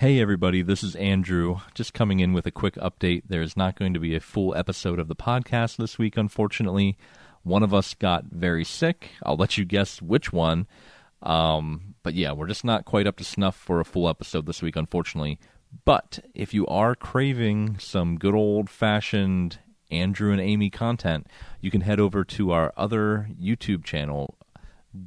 Hey, everybody, this is Andrew. Just coming in with a quick update. There's not going to be a full episode of the podcast this week, unfortunately. One of us got very sick. I'll let you guess which one. Um, but yeah, we're just not quite up to snuff for a full episode this week, unfortunately. But if you are craving some good old fashioned Andrew and Amy content, you can head over to our other YouTube channel,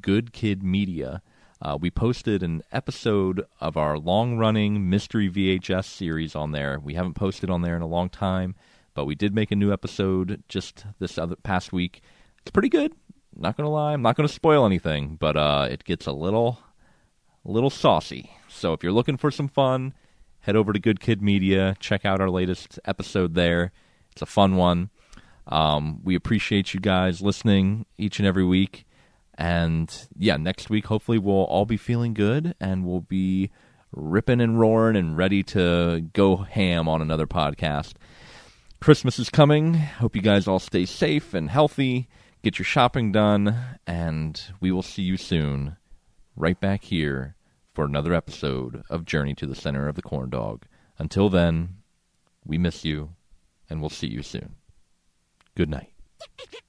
Good Kid Media. Uh, we posted an episode of our long running mystery VHS series on there. We haven't posted on there in a long time, but we did make a new episode just this other past week. It's pretty good. Not gonna lie, I'm not gonna spoil anything, but uh, it gets a little, a little saucy. So if you're looking for some fun, head over to Good Kid Media. Check out our latest episode there. It's a fun one. Um, we appreciate you guys listening each and every week. And yeah, next week, hopefully, we'll all be feeling good and we'll be ripping and roaring and ready to go ham on another podcast. Christmas is coming. Hope you guys all stay safe and healthy. Get your shopping done. And we will see you soon, right back here for another episode of Journey to the Center of the Corn Dog. Until then, we miss you and we'll see you soon. Good night.